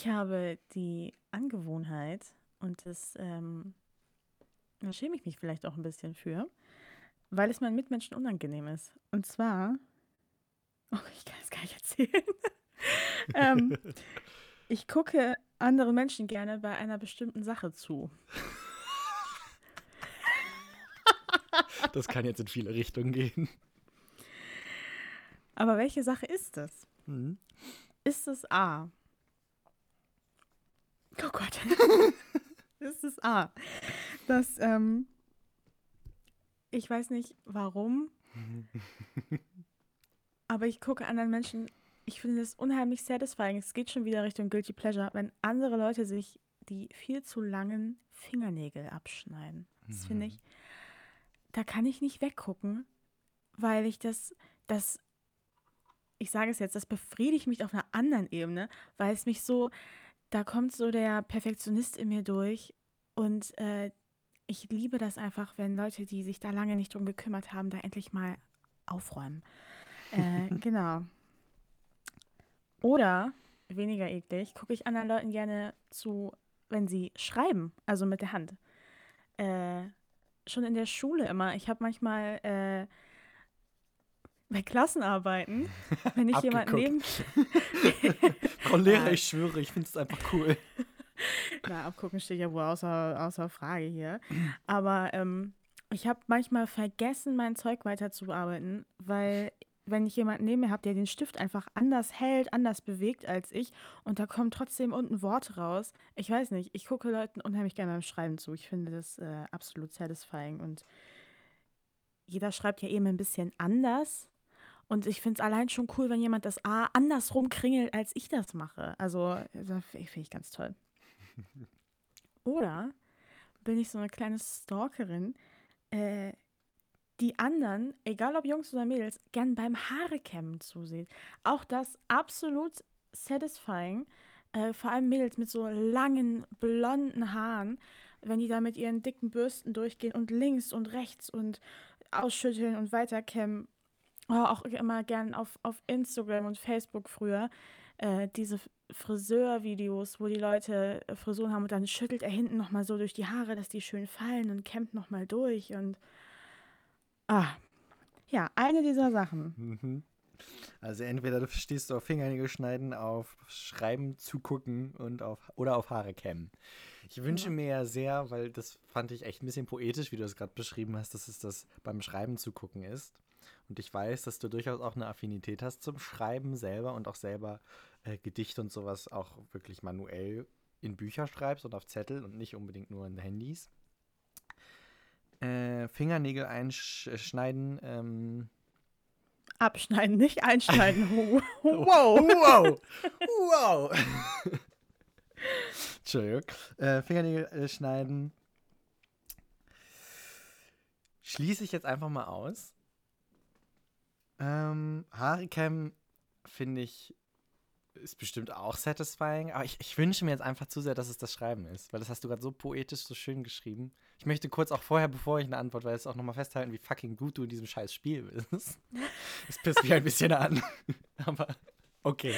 Ich habe die Angewohnheit und das, ähm, da schäme ich mich vielleicht auch ein bisschen für, weil es meinen Mitmenschen unangenehm ist. Und zwar, oh, ich kann es gar nicht erzählen. ähm, ich gucke anderen Menschen gerne bei einer bestimmten Sache zu. Das kann jetzt in viele Richtungen gehen. Aber welche Sache ist es? Mhm. Ist es A? Oh Gott. ist es A? Dass, ähm, ich weiß nicht warum, aber ich gucke anderen Menschen, ich finde es unheimlich satisfying. Es geht schon wieder Richtung Guilty Pleasure, wenn andere Leute sich die viel zu langen Fingernägel abschneiden. Das finde ich, da kann ich nicht weggucken, weil ich das, das, ich sage es jetzt, das befriedigt mich auf einer anderen Ebene, weil es mich so, da kommt so der Perfektionist in mir durch und äh, ich liebe das einfach, wenn Leute, die sich da lange nicht drum gekümmert haben, da endlich mal aufräumen. Äh, genau. Oder, weniger eklig, gucke ich anderen Leuten gerne zu, wenn sie schreiben, also mit der Hand. Äh, schon in der Schule immer. Ich habe manchmal äh, bei Klassenarbeiten, wenn ich jemanden neben. Frau Lehrer, ich schwöre, ich finde es einfach cool. Na, abgucken steht ja wohl außer, außer Frage hier. Aber ähm, ich habe manchmal vergessen, mein Zeug weiterzubearbeiten, weil wenn ich jemanden neben mir habe, der den Stift einfach anders hält, anders bewegt als ich und da kommen trotzdem unten Worte raus. Ich weiß nicht, ich gucke Leuten unheimlich gerne beim Schreiben zu. Ich finde das äh, absolut satisfying und jeder schreibt ja eben ein bisschen anders. Und ich finde es allein schon cool, wenn jemand das A andersrum kringelt, als ich das mache. Also, das finde ich ganz toll. Oder bin ich so eine kleine Stalkerin, äh, die anderen, egal ob Jungs oder Mädels, gern beim Haarekämmen zusehen. Auch das absolut satisfying. Äh, vor allem Mädels mit so langen, blonden Haaren, wenn die da mit ihren dicken Bürsten durchgehen und links und rechts und ausschütteln und weiterkämmen. Auch immer gern auf, auf Instagram und Facebook früher. Äh, diese Friseurvideos, wo die Leute Frisuren haben und dann schüttelt er hinten nochmal so durch die Haare, dass die schön fallen und kämmt nochmal durch und Ah, ja, eine dieser Sachen. Mhm. Also entweder du stehst auf Fingernägel schneiden, auf Schreiben zugucken und auf oder auf Haare kämmen. Ich wünsche ja. mir ja sehr, weil das fand ich echt ein bisschen poetisch, wie du es gerade beschrieben hast, dass es das beim Schreiben zugucken ist. Und ich weiß, dass du durchaus auch eine Affinität hast zum Schreiben selber und auch selber äh, Gedichte und sowas auch wirklich manuell in Bücher schreibst und auf Zettel und nicht unbedingt nur in Handys äh, Fingernägel einschneiden. Ähm. Abschneiden, nicht einschneiden. wow. Wow. Wow. Entschuldigung. Äh, Fingernägel äh, schneiden. Schließe ich jetzt einfach mal aus. Ähm, Haare kämmen finde ich ist bestimmt auch satisfying, aber ich, ich, wünsche mir jetzt einfach zu sehr, dass es das Schreiben ist, weil das hast du gerade so poetisch, so schön geschrieben. Ich möchte kurz auch vorher, bevor ich eine Antwort weiß, auch nochmal festhalten, wie fucking gut du in diesem scheiß Spiel bist. Es pisst mich ein bisschen an, aber okay.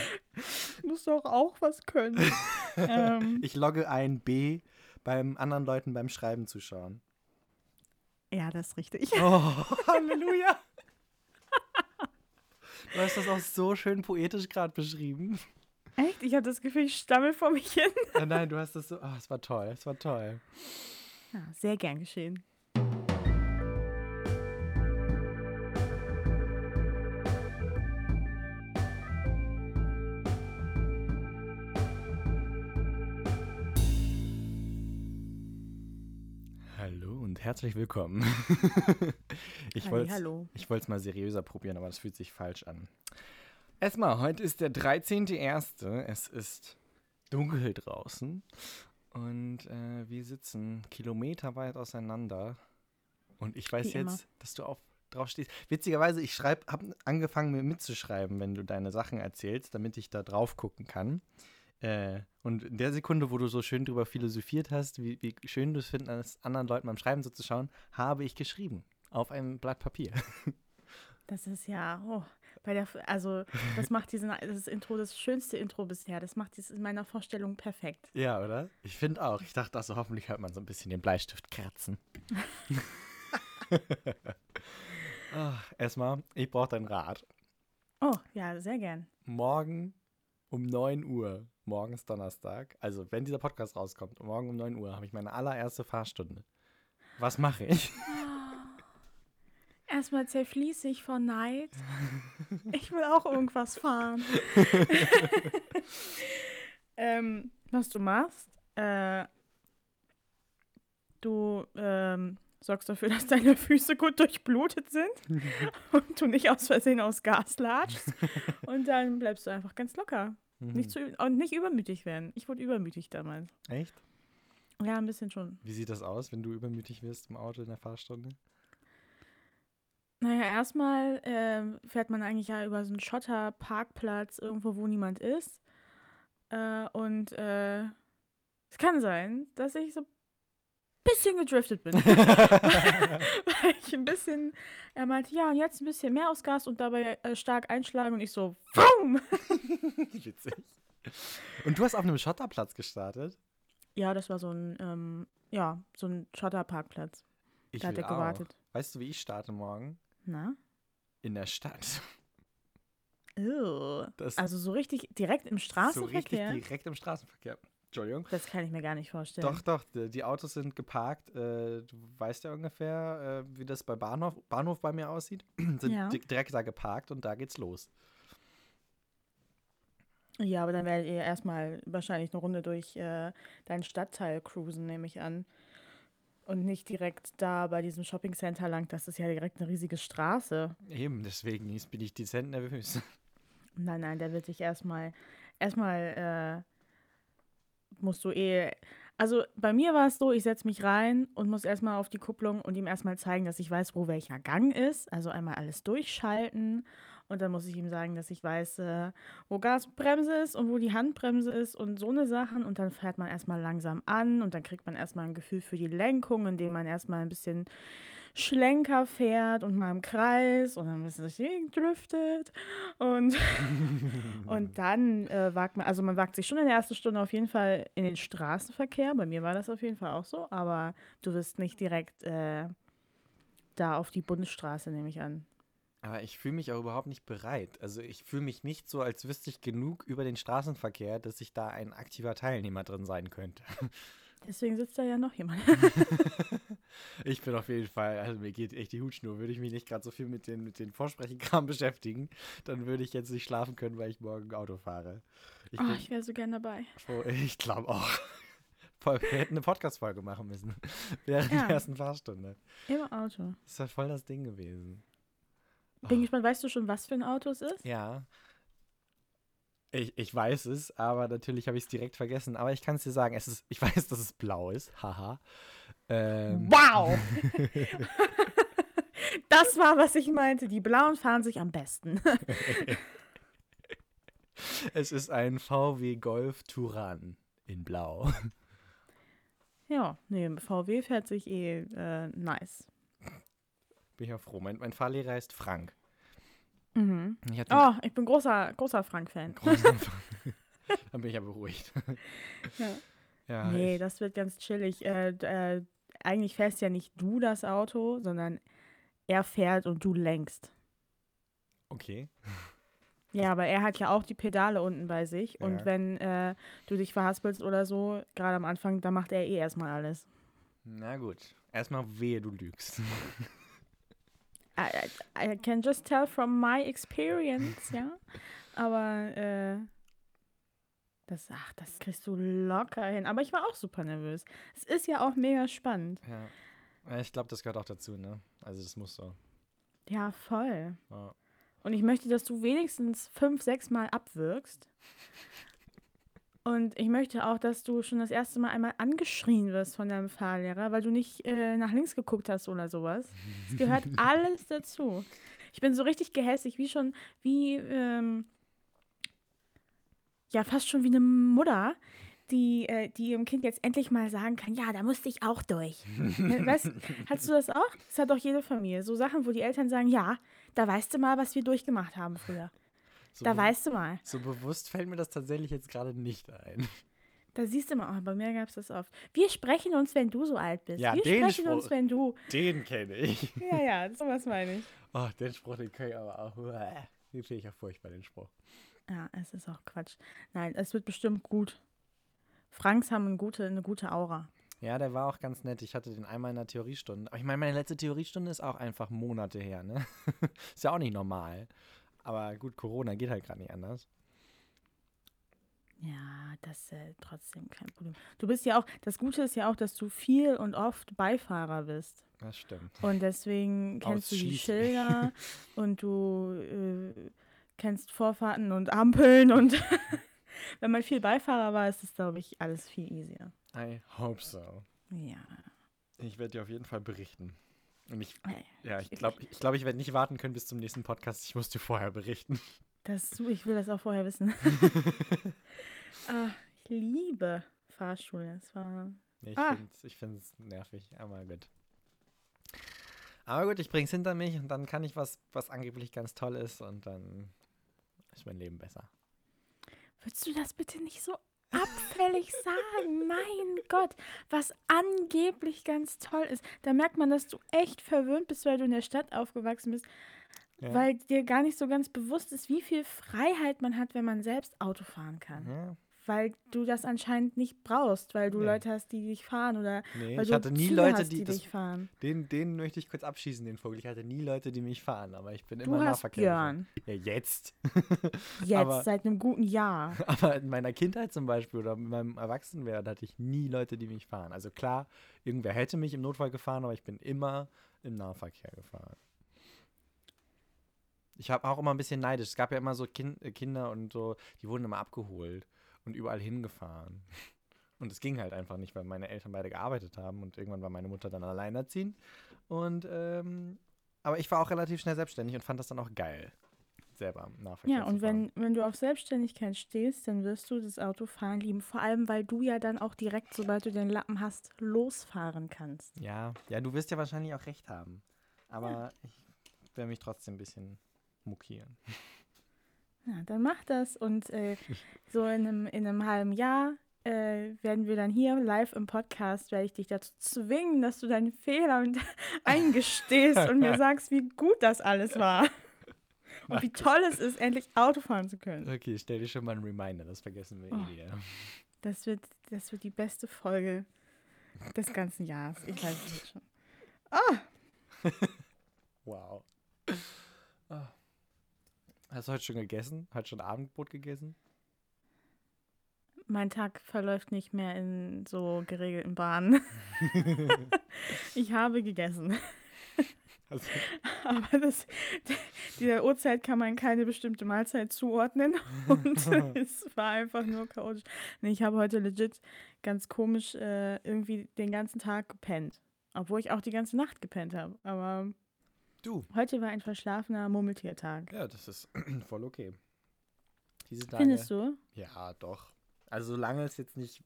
Du musst doch auch was können. ähm. Ich logge ein B beim anderen Leuten beim Schreiben zuschauen. Ja, das ist richtig. Oh, Halleluja. Du hast das auch so schön poetisch gerade beschrieben. Echt? Ich habe das Gefühl, ich stammel vor mich hin. Ja, nein, du hast das so. Oh, es war toll, es war toll. Ja, sehr gern geschehen. Herzlich willkommen. ich wollte es mal seriöser probieren, aber das fühlt sich falsch an. Erstmal, heute ist der 13.01. Es ist dunkel draußen und äh, wir sitzen kilometerweit auseinander. Und ich weiß Wie jetzt, immer. dass du auf, drauf stehst. Witzigerweise, ich habe angefangen mitzuschreiben, wenn du deine Sachen erzählst, damit ich da drauf gucken kann. Äh, und in der Sekunde, wo du so schön drüber philosophiert hast, wie, wie schön du es findest, anderen Leuten beim Schreiben so zu schauen, habe ich geschrieben. Auf einem Blatt Papier. Das ist ja, oh, Bei der, also, das macht diesen, das Intro, das schönste Intro bisher. Das macht es in meiner Vorstellung perfekt. Ja, oder? Ich finde auch. Ich dachte, also hoffentlich hört man so ein bisschen den Bleistift kratzen. oh, erstmal, ich brauche dein Rat. Oh, ja, sehr gern. Morgen um 9 Uhr, morgen ist Donnerstag, also wenn dieser Podcast rauskommt, morgen um 9 Uhr habe ich meine allererste Fahrstunde. Was mache ich? Erstmal zerfließe ich vor Neid. Ich will auch irgendwas fahren. ähm, was du machst, äh, du ähm, sorgst dafür, dass deine Füße gut durchblutet sind und du nicht aus Versehen aus Gas latschst. Und dann bleibst du einfach ganz locker. Mhm. Nicht, zu, und nicht übermütig werden. Ich wurde übermütig damals. Echt? Ja, ein bisschen schon. Wie sieht das aus, wenn du übermütig wirst im Auto in der Fahrstunde? Naja, erstmal äh, fährt man eigentlich ja über so einen Schotterparkplatz irgendwo, wo niemand ist. Äh, und äh, es kann sein, dass ich so bisschen gedriftet bin. Weil ich ein bisschen, er meinte, ja, und jetzt ein bisschen mehr aus Gas und dabei äh, stark einschlagen und ich so, Boom! Witzig. Und du hast auf einem Schotterplatz gestartet? Ja, das war so ein, ähm, ja, so ein Schotterparkplatz. Ich da hat er gewartet. Auch. Weißt du, wie ich starte morgen? Na? In der Stadt. Ew. also so richtig direkt im Straßenverkehr? So richtig direkt im Straßenverkehr. Entschuldigung. Das kann ich mir gar nicht vorstellen. Doch, doch, die Autos sind geparkt. Äh, du weißt ja ungefähr, äh, wie das bei Bahnhof, Bahnhof bei mir aussieht. sind ja. direkt da geparkt und da geht's los. Ja, aber dann werdet ihr erstmal wahrscheinlich eine Runde durch äh, deinen Stadtteil cruisen, nehme ich an. Und nicht direkt da bei diesem Shoppingcenter lang. Das ist ja direkt eine riesige Straße. Eben, deswegen bin ich dezent nervös. Nein, nein, der wird sich erstmal erstmal äh, musst du eh. Also bei mir war es so, ich setze mich rein und muss erstmal auf die Kupplung und ihm erstmal zeigen, dass ich weiß, wo welcher Gang ist. Also einmal alles durchschalten und dann muss ich ihm sagen, dass ich weiß, äh, wo Gasbremse ist und wo die Handbremse ist und so eine Sachen. Und dann fährt man erstmal langsam an und dann kriegt man erstmal ein Gefühl für die Lenkung, indem man erstmal ein bisschen Schlenker fährt und mal im Kreis und dann ein bisschen sich driftet und, und dann äh, wagt man, also man wagt sich schon in der ersten Stunde auf jeden Fall in den Straßenverkehr, bei mir war das auf jeden Fall auch so, aber du wirst nicht direkt äh, da auf die Bundesstraße, nehme ich an. Aber ich fühle mich auch überhaupt nicht bereit. Also ich fühle mich nicht so, als wüsste ich genug über den Straßenverkehr, dass ich da ein aktiver Teilnehmer drin sein könnte. Deswegen sitzt da ja noch jemand. ich bin auf jeden Fall, also mir geht echt die Hutschnur. Würde ich mich nicht gerade so viel mit den, mit den Vorsprechenkram beschäftigen, dann würde ich jetzt nicht schlafen können, weil ich morgen Auto fahre. Ich, oh, ich wäre so gern dabei. Ich glaube auch. Wir hätten eine Podcast-Folge machen müssen. Während ja. der ersten Fahrstunde. Im Auto. Das ist halt voll das Ding gewesen. Bin oh. gespannt, weißt du schon, was für ein Auto es ist? Ja. Ich, ich weiß es, aber natürlich habe ich es direkt vergessen. Aber ich kann es dir sagen, es ist, ich weiß, dass es blau ist. Haha. Ähm. Wow! das war, was ich meinte. Die Blauen fahren sich am besten. es ist ein VW Golf Turan in Blau. Ja, nee, VW fährt sich eh äh, nice. Bin ich auch froh. Mein, mein Fahrlehrer ist Frank. Mhm. Ich oh, ich bin großer, großer Frank-Fan. Großer Dann bin ich ja beruhigt. ja. ja nee, ich. das wird ganz chillig. Äh, äh, eigentlich fährst ja nicht du das Auto, sondern er fährt und du lenkst. Okay. Ja, aber er hat ja auch die Pedale unten bei sich. Ja. Und wenn äh, du dich verhaspelst oder so, gerade am Anfang, dann macht er eh erstmal alles. Na gut. Erstmal wehe, du lügst. I, I can just tell from my experience, ja. Aber äh, das, ach, das kriegst du locker hin. Aber ich war auch super nervös. Es ist ja auch mega spannend. Ja. Ich glaube, das gehört auch dazu, ne? Also das muss so. Ja, voll. Ja. Und ich möchte, dass du wenigstens fünf, sechs Mal abwirkst. Und ich möchte auch, dass du schon das erste Mal einmal angeschrien wirst von deinem Fahrlehrer, weil du nicht äh, nach links geguckt hast oder sowas. Es gehört alles dazu. Ich bin so richtig gehässig, wie schon, wie, ähm, ja, fast schon wie eine Mutter, die, äh, die ihrem Kind jetzt endlich mal sagen kann, ja, da musste ich auch durch. weißt, hast du das auch? Das hat doch jede Familie. So Sachen, wo die Eltern sagen, ja, Da weißt du mal, was wir durchgemacht haben früher. So da weißt du mal. So bewusst fällt mir das tatsächlich jetzt gerade nicht ein. Da siehst du mal, oh, bei mir gab es das oft. Wir sprechen uns, wenn du so alt bist. Ja, wir den sprechen Spruch, uns, wenn du. Den kenne ich. Ja, ja, sowas meine ich. Oh, den Spruch, den kann ich aber auch. Den finde ich ja furchtbar, den Spruch. Ja, es ist auch Quatsch. Nein, es wird bestimmt gut. Franks haben eine gute, eine gute Aura. Ja, der war auch ganz nett. Ich hatte den einmal in der Theoriestunde. Aber ich meine, meine letzte Theoriestunde ist auch einfach Monate her, ne? ist ja auch nicht normal. Aber gut, Corona geht halt gerade nicht anders. Ja, das ist äh, trotzdem kein Problem. Du bist ja auch, das Gute ist ja auch, dass du viel und oft Beifahrer bist. Das stimmt. Und deswegen kennst du die Schilder und du äh, kennst Vorfahrten und Ampeln und wenn man viel Beifahrer war, ist es, glaube ich, alles viel easier. I hope so. Ja. Ich werde dir auf jeden Fall berichten. Und ich, ja, ich glaube, ich, glaub, ich werde nicht warten können bis zum nächsten Podcast. Ich muss dir vorher berichten. Das du, ich will das auch vorher wissen. ah, ich liebe Fahrschule. Es war. Nee, ich ah. finde es nervig, aber gut. Aber gut, ich bringe es hinter mich und dann kann ich was, was angeblich ganz toll ist und dann ist mein Leben besser. Würdest du das bitte nicht so abfällig sagen? mein Gott, was angeblich ganz toll ist. Da merkt man, dass du echt verwöhnt bist, weil du in der Stadt aufgewachsen bist. Ja. Weil dir gar nicht so ganz bewusst ist, wie viel Freiheit man hat, wenn man selbst Auto fahren kann. Ja. Weil du das anscheinend nicht brauchst, weil du nee. Leute hast, die dich fahren oder nee, weil ich hatte nie Leute, hast, die, die das, dich fahren. Den, den möchte ich kurz abschießen, den Vogel. Ich hatte nie Leute, die mich fahren, aber ich bin du immer Nahverkehr. Björn. Ja, jetzt. jetzt, aber, seit einem guten Jahr. Aber in meiner Kindheit zum Beispiel oder in meinem Erwachsenenwerden hatte ich nie Leute, die mich fahren. Also klar, irgendwer hätte mich im Notfall gefahren, aber ich bin immer im Nahverkehr gefahren. Ich habe auch immer ein bisschen neidisch. Es gab ja immer so kind, äh, Kinder und so, die wurden immer abgeholt und überall hingefahren. Und es ging halt einfach nicht, weil meine Eltern beide gearbeitet haben und irgendwann war meine Mutter dann alleinerziehend. Und ähm, aber ich war auch relativ schnell selbstständig und fand das dann auch geil, selber Nahverkehr Ja, und wenn, wenn du auf Selbstständigkeit stehst, dann wirst du das Autofahren lieben. Vor allem, weil du ja dann auch direkt, sobald du den Lappen hast, losfahren kannst. Ja, ja, du wirst ja wahrscheinlich auch recht haben. Aber ja. ich werde mich trotzdem ein bisschen mokieren. Ja, dann mach das und äh, so in einem, in einem halben Jahr äh, werden wir dann hier live im Podcast, werde ich dich dazu zwingen, dass du deinen Fehler eingestehst und mir sagst, wie gut das alles war. Und wie toll es ist, endlich Auto fahren zu können. Okay, stell dir schon mal einen Reminder, das vergessen wir oh, eh. Das wird, das wird die beste Folge des ganzen Jahres. Ich weiß es schon. Ah! wow. Hast du heute schon gegessen? Hast du schon Abendbrot gegessen? Mein Tag verläuft nicht mehr in so geregelten Bahnen. ich habe gegessen. Also. Aber das, dieser Uhrzeit kann man keine bestimmte Mahlzeit zuordnen und es war einfach nur chaotisch. Ich habe heute legit ganz komisch äh, irgendwie den ganzen Tag gepennt. Obwohl ich auch die ganze Nacht gepennt habe. Aber Du. Heute war ein verschlafener Murmeltiertag. Ja, das ist voll okay. Diese Tage, Findest du? Ja, doch. Also solange es jetzt nicht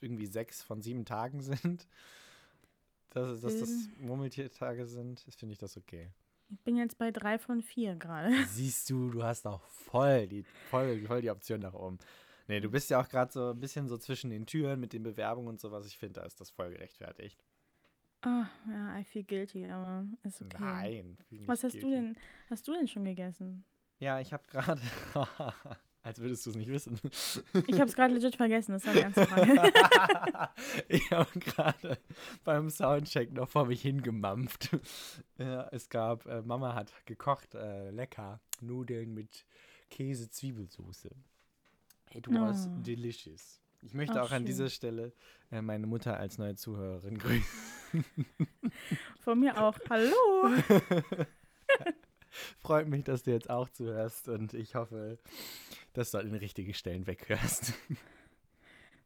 irgendwie sechs von sieben Tagen sind, dass, dass das ähm. Murmeltiertage sind, finde ich das okay. Ich bin jetzt bei drei von vier gerade. Siehst du, du hast auch voll die, voll, voll die Option nach oben. Nee, du bist ja auch gerade so ein bisschen so zwischen den Türen mit den Bewerbungen und sowas. Ich finde, da ist das voll gerechtfertigt. Oh, ja, I feel guilty, aber ist okay. Nein. Was hast guilty. du denn? Hast du denn schon gegessen? Ja, ich habe gerade. Als würdest du es nicht wissen. Ich habe es gerade legit vergessen, das war die ganze Frage. ich habe gerade beim Soundcheck noch vor mich hingemampft. Ja, es gab, äh, Mama hat gekocht, äh, lecker, Nudeln mit Käse-Zwiebelsoße. It was oh. delicious. Ich möchte Ach, auch an schön. dieser Stelle äh, meine Mutter als neue Zuhörerin grüßen. Von mir auch. Hallo! Freut mich, dass du jetzt auch zuhörst und ich hoffe, dass du an den richtigen Stellen weghörst.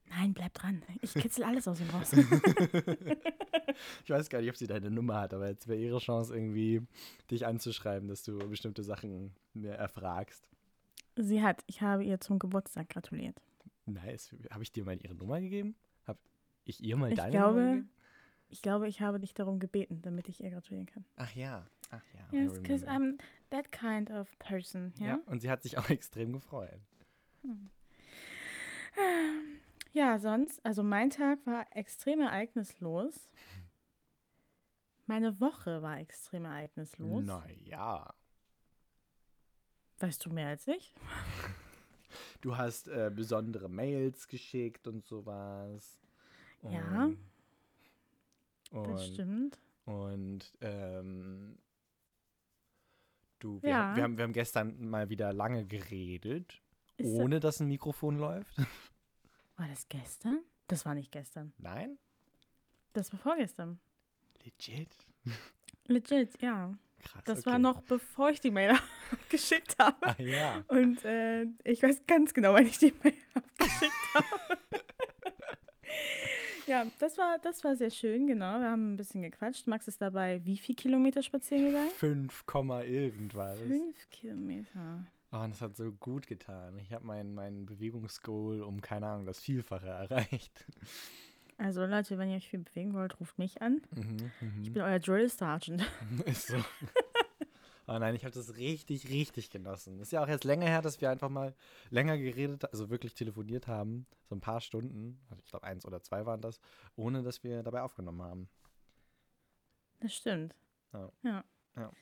Nein, bleib dran. Ich kitzel alles aus ihm raus. ich weiß gar nicht, ob sie deine Nummer hat, aber jetzt wäre ihre Chance, irgendwie dich anzuschreiben, dass du bestimmte Sachen mir erfragst. Sie hat. Ich habe ihr zum Geburtstag gratuliert. Nice. Habe ich dir mal ihre Nummer gegeben? Habe ich ihr mal ich deine glaube, Nummer gegeben? Ich glaube, ich habe dich darum gebeten, damit ich ihr gratulieren kann. Ach ja. Ach ja. Yes, because I'm, that kind of person, ja. Ja, und sie hat sich auch extrem gefreut. Hm. Ja, sonst, also mein Tag war extrem ereignislos. Meine Woche war extrem ereignislos. Naja. Weißt du mehr als ich? Du hast äh, besondere Mails geschickt und sowas. Und, ja. Und, das stimmt. Und ähm, du, wir, ja. wir, haben, wir haben gestern mal wieder lange geredet, Ist ohne das dass ein Mikrofon läuft. War das gestern? Das war nicht gestern. Nein? Das war vorgestern. Legit? Legit, ja. Krass. Das okay. war noch bevor ich die Mail geschickt habe. Ach ja. Und äh, ich weiß ganz genau, wann ich die Mail geschickt habe. ja, das war, das war sehr schön, genau. Wir haben ein bisschen gequatscht. Max ist dabei wie viel Kilometer spazieren gegangen? 5, irgendwas. 5 Kilometer. Oh, und das hat so gut getan. Ich habe mein, mein Bewegungsgoal um, keine Ahnung, das Vielfache erreicht. Also Leute, wenn ihr euch viel bewegen wollt, ruft mich an. Mhm, mh. Ich bin euer Drill Sergeant. Ist so. oh nein, ich habe das richtig, richtig genossen. Ist ja auch jetzt länger her, dass wir einfach mal länger geredet, also wirklich telefoniert haben. So ein paar Stunden, also ich glaube eins oder zwei waren das, ohne dass wir dabei aufgenommen haben. Das stimmt. Ja. Ja. ja. ja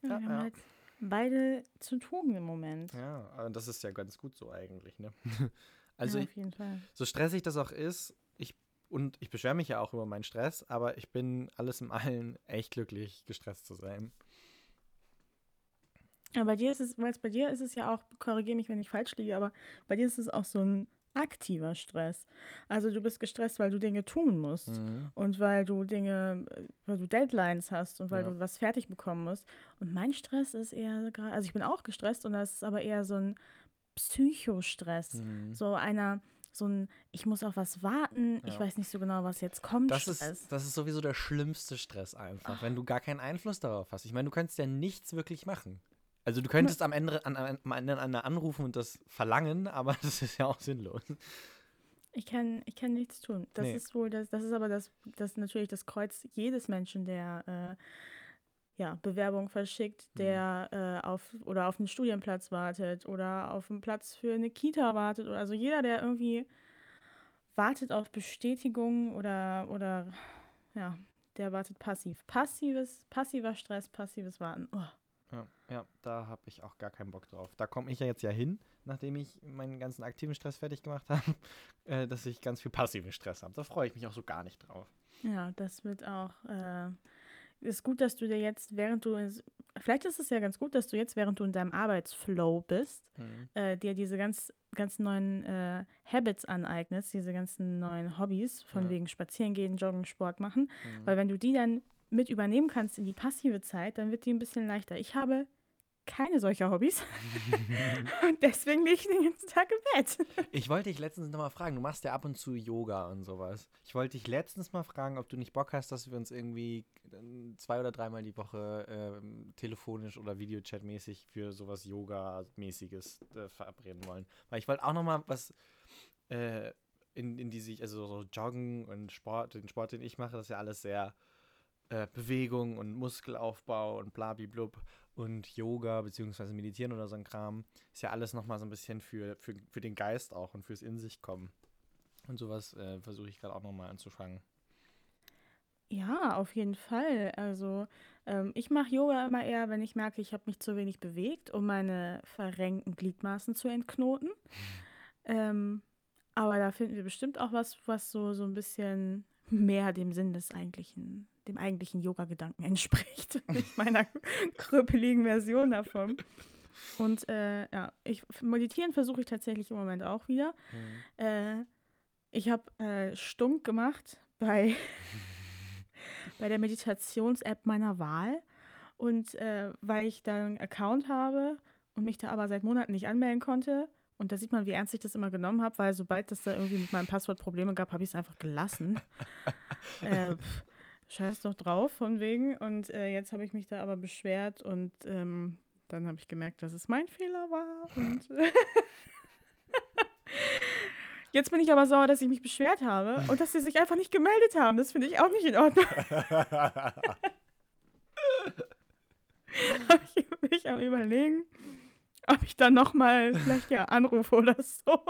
wir haben ja. halt beide zu tun im Moment. Ja, und das ist ja ganz gut so eigentlich, ne? Also ja, auf jeden Fall. so stressig das auch ist, ich und ich beschwere mich ja auch über meinen Stress, aber ich bin alles im Allen echt glücklich, gestresst zu sein. Ja, bei dir ist es, weil es bei dir ist es ja auch, korrigiere mich, wenn ich falsch liege, aber bei dir ist es auch so ein aktiver Stress. Also du bist gestresst, weil du Dinge tun musst mhm. und weil du Dinge, weil du Deadlines hast und weil ja. du was fertig bekommen musst. Und mein Stress ist eher gerade, also ich bin auch gestresst und das ist aber eher so ein Psychostress, mhm. so einer so ein, ich muss auf was warten, ja. ich weiß nicht so genau, was jetzt kommt. Das ist, das ist sowieso der schlimmste Stress einfach, Ach. wenn du gar keinen Einfluss darauf hast. Ich meine, du könntest ja nichts wirklich machen. Also du könntest am Ende an, an, an, an anrufen und das verlangen, aber das ist ja auch sinnlos. Ich kann, ich kann nichts tun. Das nee. ist wohl das, das ist aber das, das natürlich das Kreuz jedes Menschen, der äh, ja, Bewerbung verschickt, mhm. der mhm. äh, auf oder auf einen Studienplatz wartet oder auf einen Platz für eine Kita wartet. Oder, also jeder, der irgendwie wartet auf Bestätigung oder, oder ja, der wartet passiv. Passives, passiver Stress, passives Warten. Oh. Ja, ja, da habe ich auch gar keinen Bock drauf. Da komme ich ja jetzt ja hin, nachdem ich meinen ganzen aktiven Stress fertig gemacht habe, äh, dass ich ganz viel passiven Stress habe. Da freue ich mich auch so gar nicht drauf. Ja, das wird auch äh, ist gut, dass du dir jetzt, während du, vielleicht ist es ja ganz gut, dass du jetzt, während du in deinem Arbeitsflow bist, mhm. äh, dir diese ganz, ganz neuen äh, Habits aneignest, diese ganzen neuen Hobbys, von ja. wegen Spazieren gehen, Joggen, Sport machen. Mhm. Weil wenn du die dann mit übernehmen kannst in die passive Zeit, dann wird die ein bisschen leichter. Ich habe keine solcher Hobbys. und deswegen liege ich den ganzen Tag im Bett. ich wollte dich letztens nochmal fragen, du machst ja ab und zu Yoga und sowas. Ich wollte dich letztens mal fragen, ob du nicht Bock hast, dass wir uns irgendwie zwei oder dreimal die Woche äh, telefonisch oder Videochat-mäßig für sowas Yoga-mäßiges äh, verabreden wollen. Weil ich wollte auch nochmal was äh, in, in die sich, also so Joggen und Sport, den Sport, den ich mache, das ist ja alles sehr äh, Bewegung und Muskelaufbau und blablablub und Yoga beziehungsweise Meditieren oder so ein Kram ist ja alles nochmal so ein bisschen für, für, für den Geist auch und fürs In sich kommen. Und sowas äh, versuche ich gerade auch nochmal anzufangen. Ja, auf jeden Fall. Also ähm, ich mache Yoga immer eher, wenn ich merke, ich habe mich zu wenig bewegt, um meine verrenkten Gliedmaßen zu entknoten. ähm, aber da finden wir bestimmt auch was, was so, so ein bisschen mehr dem Sinn des eigentlichen dem eigentlichen Yoga-Gedanken entspricht. Nicht meiner kröpeligen Version davon. Und äh, ja, ich meditieren versuche ich tatsächlich im Moment auch wieder. Mhm. Äh, ich habe äh, Stunk gemacht bei, bei der Meditations-App meiner Wahl. Und äh, weil ich da einen Account habe und mich da aber seit Monaten nicht anmelden konnte, und da sieht man, wie ernst ich das immer genommen habe, weil sobald es da irgendwie mit meinem Passwort Probleme gab, habe ich es einfach gelassen. äh, scheiß doch drauf, von wegen. Und äh, jetzt habe ich mich da aber beschwert und ähm, dann habe ich gemerkt, dass es mein Fehler war. Und jetzt bin ich aber sauer, dass ich mich beschwert habe und dass sie sich einfach nicht gemeldet haben. Das finde ich auch nicht in Ordnung. habe ich mich am überlegen, ob ich dann nochmal vielleicht ja anrufe oder so.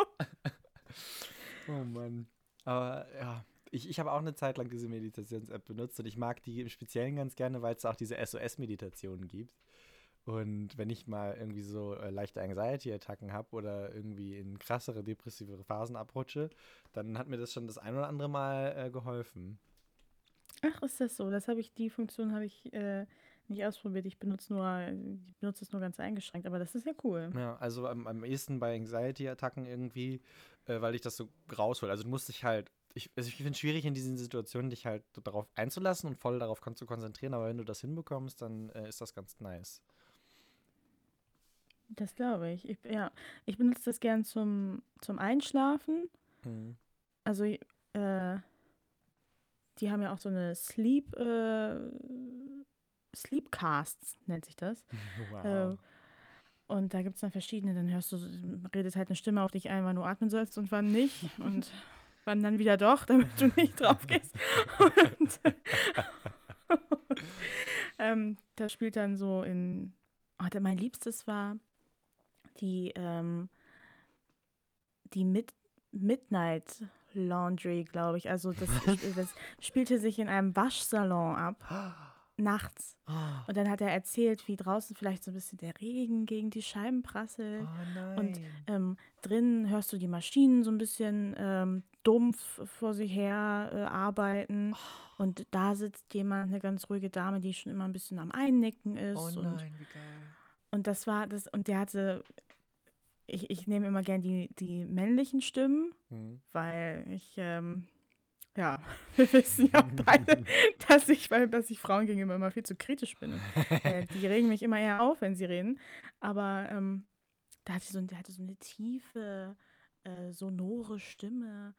Oh Mann. Aber ja, ich, ich habe auch eine Zeit lang diese Meditations-App benutzt und ich mag die im Speziellen ganz gerne, weil es auch diese SOS-Meditationen gibt. Und wenn ich mal irgendwie so äh, leichte Anxiety-Attacken habe oder irgendwie in krassere depressive Phasen abrutsche, dann hat mir das schon das ein oder andere Mal äh, geholfen. Ach, ist das so? Das habe ich, die Funktion habe ich äh, nicht ausprobiert. Ich benutze nur, ich benutze es nur ganz eingeschränkt, aber das ist ja cool. Ja, also am, am ehesten bei Anxiety-Attacken irgendwie, äh, weil ich das so raushole. Also du musst dich halt ich, also ich finde es schwierig in diesen Situationen, dich halt darauf einzulassen und voll darauf zu konzentrieren, aber wenn du das hinbekommst, dann äh, ist das ganz nice. Das glaube ich. ich. Ja, ich benutze das gern zum, zum Einschlafen. Mhm. Also, äh, die haben ja auch so eine Sleep, äh, Sleepcasts, nennt sich das. Wow. Äh, und da gibt es dann verschiedene, dann hörst du, redet halt eine Stimme auf dich ein, wann du atmen sollst und wann nicht. Und wann dann wieder doch, damit du nicht drauf gehst. Und, ähm, das spielt dann so in. Oh, mein Liebstes war die, ähm, die Mid Midnight Laundry, glaube ich. Also das, das spielte sich in einem Waschsalon ab. nachts. Oh. Und dann hat er erzählt, wie draußen vielleicht so ein bisschen der Regen gegen die Scheiben prasselt. Oh und ähm, drinnen hörst du die Maschinen so ein bisschen ähm, dumpf vor sich her äh, arbeiten. Oh. Und da sitzt jemand, eine ganz ruhige Dame, die schon immer ein bisschen am Einnicken ist. Oh nein, und. Und das war das, und der hatte ich, ich nehme immer gern die, die männlichen Stimmen, mhm. weil ich, ähm, ja, wir wissen ja beide, dass ich, weil, dass ich Frauen gegenüber immer viel zu kritisch bin. äh, die regen mich immer eher auf, wenn sie reden. Aber ähm, da hatte so, der hatte so eine tiefe, äh, sonore Stimme.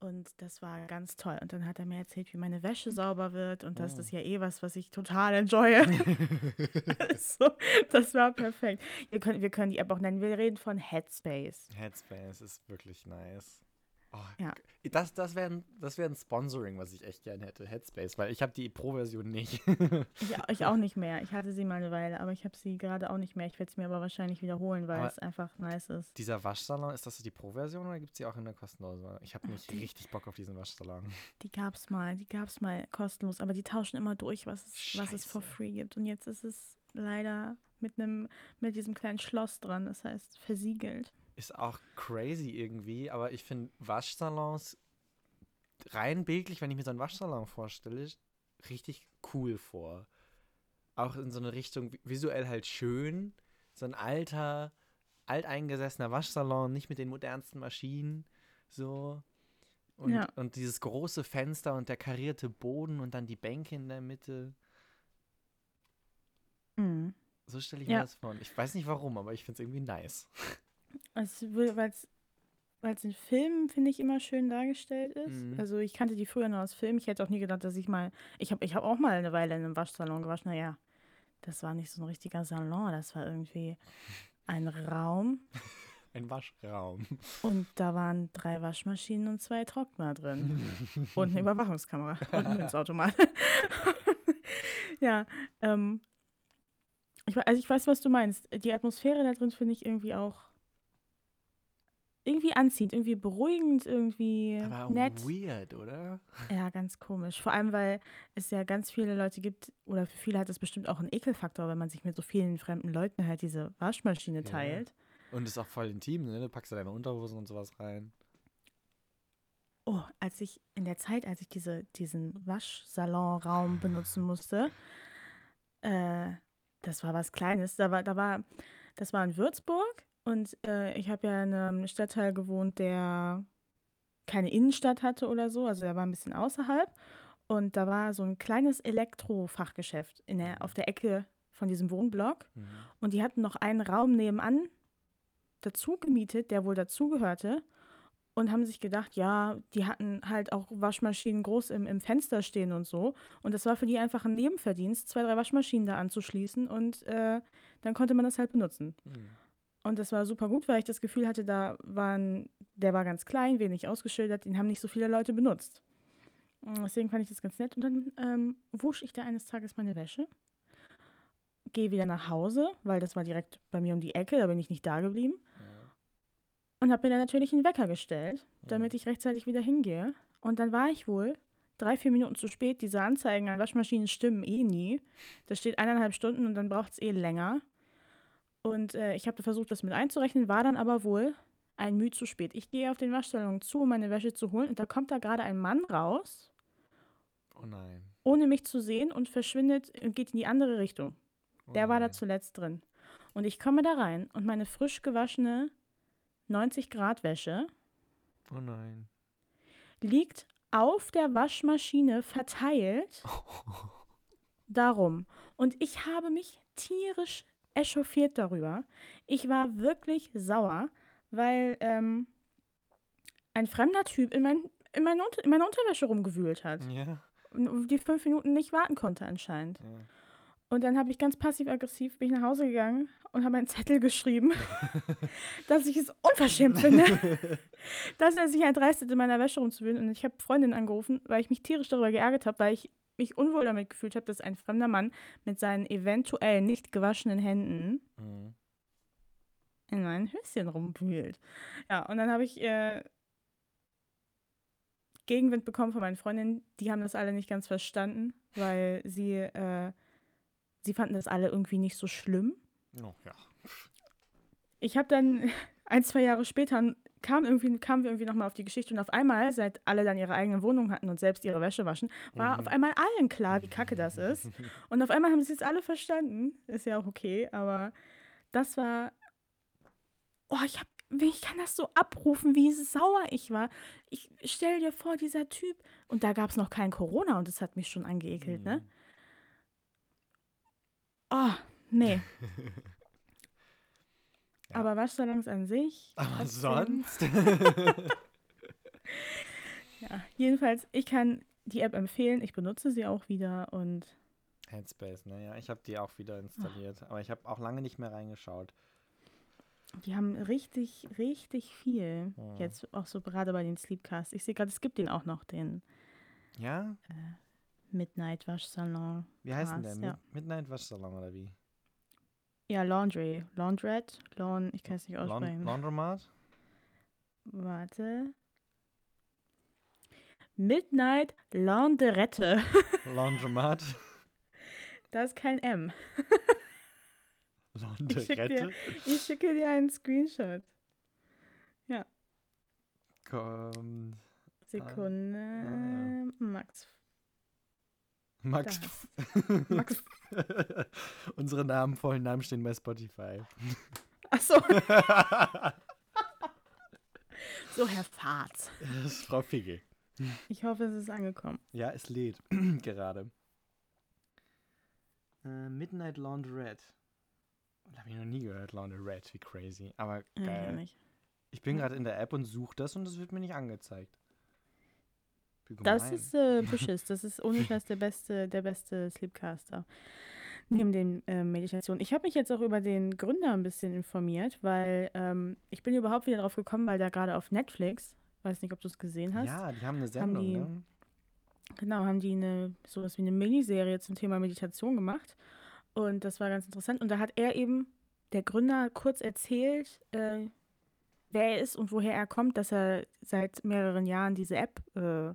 Und das war ganz toll. Und dann hat er mir erzählt, wie meine Wäsche sauber wird. Und das oh. ist ja eh was, was ich total enjoye. so, das war perfekt. Wir können, wir können die App auch nennen. Wir reden von Headspace. Headspace ist wirklich nice. Oh, ja. Das, das wäre das wär ein Sponsoring, was ich echt gerne hätte, Headspace, weil ich habe die Pro-Version nicht. ich, ich, auch nicht mehr. Ich hatte sie mal eine Weile, aber ich habe sie gerade auch nicht mehr. Ich werde sie mir aber wahrscheinlich wiederholen, weil aber es einfach nice ist. Dieser Waschsalon, ist das die Pro-Version oder gibt es die auch in der kostenlosen? Ich habe nicht die, richtig Bock auf diesen Waschsalon. Die gab es mal, die gab es mal kostenlos, aber die tauschen immer durch, was es, was es for free gibt. Und jetzt ist es leider mit einem, mit diesem kleinen Schloss dran, das heißt versiegelt ist auch crazy irgendwie, aber ich finde Waschsalons rein bildlich, wenn ich mir so einen Waschsalon vorstelle, richtig cool vor. Auch in so eine Richtung visuell halt schön, so ein alter, alteingesessener Waschsalon, nicht mit den modernsten Maschinen, so. Und, ja. und dieses große Fenster und der karierte Boden und dann die Bänke in der Mitte. Mhm. So stelle ich ja. mir das vor. Ich weiß nicht warum, aber ich finde es irgendwie nice. Also, weil es in Filmen, finde ich, immer schön dargestellt ist. Mhm. Also ich kannte die früher nur aus Filmen. Ich hätte auch nie gedacht, dass ich mal. Ich habe ich hab auch mal eine Weile in einem Waschsalon gewaschen. Naja, das war nicht so ein richtiger Salon. Das war irgendwie ein Raum. Ein Waschraum. Und da waren drei Waschmaschinen und zwei Trockner drin. und eine Überwachungskamera und ein Münzautomat. ja, ähm, ich, also ich weiß, was du meinst. Die Atmosphäre da drin finde ich irgendwie auch irgendwie anziehend, irgendwie beruhigend, irgendwie Aber nett. weird, oder? Ja, ganz komisch. Vor allem, weil es ja ganz viele Leute gibt, oder für viele hat es bestimmt auch einen Ekelfaktor, wenn man sich mit so vielen fremden Leuten halt diese Waschmaschine teilt. Ja. Und ist auch voll intim, ne? Du packst da deine Unterhosen und sowas rein. Oh, als ich in der Zeit, als ich diese, diesen Waschsalonraum benutzen musste, äh, das war was Kleines. Da war, da war, das war in Würzburg und äh, ich habe ja in einem Stadtteil gewohnt, der keine Innenstadt hatte oder so, also der war ein bisschen außerhalb. Und da war so ein kleines Elektrofachgeschäft in der, auf der Ecke von diesem Wohnblock. Mhm. Und die hatten noch einen Raum nebenan dazu gemietet, der wohl dazugehörte. Und haben sich gedacht, ja, die hatten halt auch Waschmaschinen groß im, im Fenster stehen und so. Und das war für die einfach ein Nebenverdienst, zwei, drei Waschmaschinen da anzuschließen. Und äh, dann konnte man das halt benutzen. Mhm. Und das war super gut, weil ich das Gefühl hatte, da waren, der war ganz klein, wenig ausgeschildert, den haben nicht so viele Leute benutzt. Deswegen fand ich das ganz nett. Und dann ähm, wusch ich da eines Tages meine Wäsche. gehe wieder nach Hause, weil das war direkt bei mir um die Ecke, da bin ich nicht da geblieben. Ja. Und habe mir dann natürlich einen Wecker gestellt, damit ich rechtzeitig wieder hingehe. Und dann war ich wohl drei, vier Minuten zu spät. Diese Anzeigen an Waschmaschinen stimmen eh nie. Da steht eineinhalb Stunden und dann braucht es eh länger. Und äh, ich habe versucht, das mit einzurechnen, war dann aber wohl ein Mühe zu spät. Ich gehe auf den Waschsalon zu, um meine Wäsche zu holen und da kommt da gerade ein Mann raus. Oh nein. Ohne mich zu sehen und verschwindet und geht in die andere Richtung. Oh Der war da zuletzt drin. Und ich komme da rein und meine frisch gewaschene 90 Grad Wäsche oh nein. liegt auf der Waschmaschine verteilt. Darum. Und ich habe mich tierisch echauffiert darüber. Ich war wirklich sauer, weil ähm, ein fremder Typ in, mein, in, mein Unter in meiner Unterwäsche rumgewühlt hat. Ja. Und die fünf Minuten nicht warten konnte anscheinend. Ja. Und dann habe ich ganz passiv-aggressiv bin ich nach Hause gegangen und habe einen Zettel geschrieben, dass ich es unverschämt finde, dass er sich erdreistet, in meiner Wäsche rumzuwühlen. Und ich habe Freundin angerufen, weil ich mich tierisch darüber geärgert habe, weil ich mich unwohl damit gefühlt habe, dass ein fremder Mann mit seinen eventuell nicht gewaschenen Händen mhm. in meinen Höschen rumwühlt. Ja, und dann habe ich äh, Gegenwind bekommen von meinen Freundinnen. Die haben das alle nicht ganz verstanden, weil sie, äh, sie fanden das alle irgendwie nicht so schlimm. Oh, ja. Ich habe dann ein, zwei Jahre später kam irgendwie, kamen wir irgendwie nochmal auf die Geschichte und auf einmal, seit alle dann ihre eigene Wohnung hatten und selbst ihre Wäsche waschen, war mhm. auf einmal allen klar, wie kacke das ist. Und auf einmal haben sie es alle verstanden. Ist ja auch okay, aber das war. Oh, ich hab, ich kann das so abrufen, wie sauer ich war. Ich stell dir vor, dieser Typ. Und da gab es noch kein Corona und das hat mich schon angeekelt, ne? mhm. ne? Oh, nee. Ja. Aber Waschsalons an sich. Aber sonst? ja, jedenfalls, ich kann die App empfehlen. Ich benutze sie auch wieder und. Headspace, naja, ne? ich habe die auch wieder installiert. Ach. Aber ich habe auch lange nicht mehr reingeschaut. Die haben richtig, richtig viel. Ja. Jetzt auch so gerade bei den Sleepcasts. Ich sehe gerade, es gibt den auch noch, den. Ja? Äh, Midnight Waschsalon. Wie heißt denn der? Ja. Midnight Waschsalon oder wie? Ja, Laundry. Laundrette? Lawn, ich kann es nicht aussprechen. Laundromat? Warte. Midnight Laundrette. Laundromat? Da ist kein M. Laundrette? Ich schicke, dir, ich schicke dir einen Screenshot. Ja. Kommt. Sekunde. Ah, Max Max. Max. Unsere Namen, vollen Namen stehen bei Spotify. Ach so. so, Herr Fahrt. Das ist Frau Figge. Ich hoffe, es ist angekommen. Ja, es lädt gerade. Uh, Midnight Laundrette. Habe ich noch nie gehört, Laundrette, wie crazy. Aber geil. Ja, ich bin gerade in der App und suche das und es wird mir nicht angezeigt. Das ist äh, Beschiss. Das ist ohne Scheiß der beste, der beste Sleepcaster. Neben den äh, Meditationen. Ich habe mich jetzt auch über den Gründer ein bisschen informiert, weil ähm, ich bin überhaupt wieder drauf gekommen, weil da gerade auf Netflix, weiß nicht, ob du es gesehen hast. Ja, die haben eine Sendung, haben die, ne? Genau, haben die eine, sowas wie eine Miniserie zum Thema Meditation gemacht. Und das war ganz interessant. Und da hat er eben, der Gründer, kurz erzählt, äh, wer er ist und woher er kommt, dass er seit mehreren Jahren diese App äh,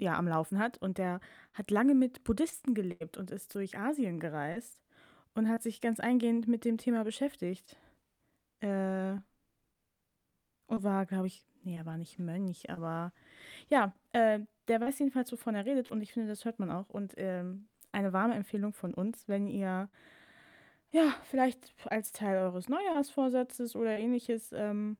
ja, am Laufen hat. Und der hat lange mit Buddhisten gelebt und ist durch Asien gereist und hat sich ganz eingehend mit dem Thema beschäftigt. Äh, und war, glaube ich, nee, er war nicht Mönch, aber ja, äh, der weiß jedenfalls, wovon er redet und ich finde, das hört man auch. Und ähm, eine warme Empfehlung von uns, wenn ihr ja, vielleicht als Teil eures Neujahrsvorsatzes oder ähnliches ähm,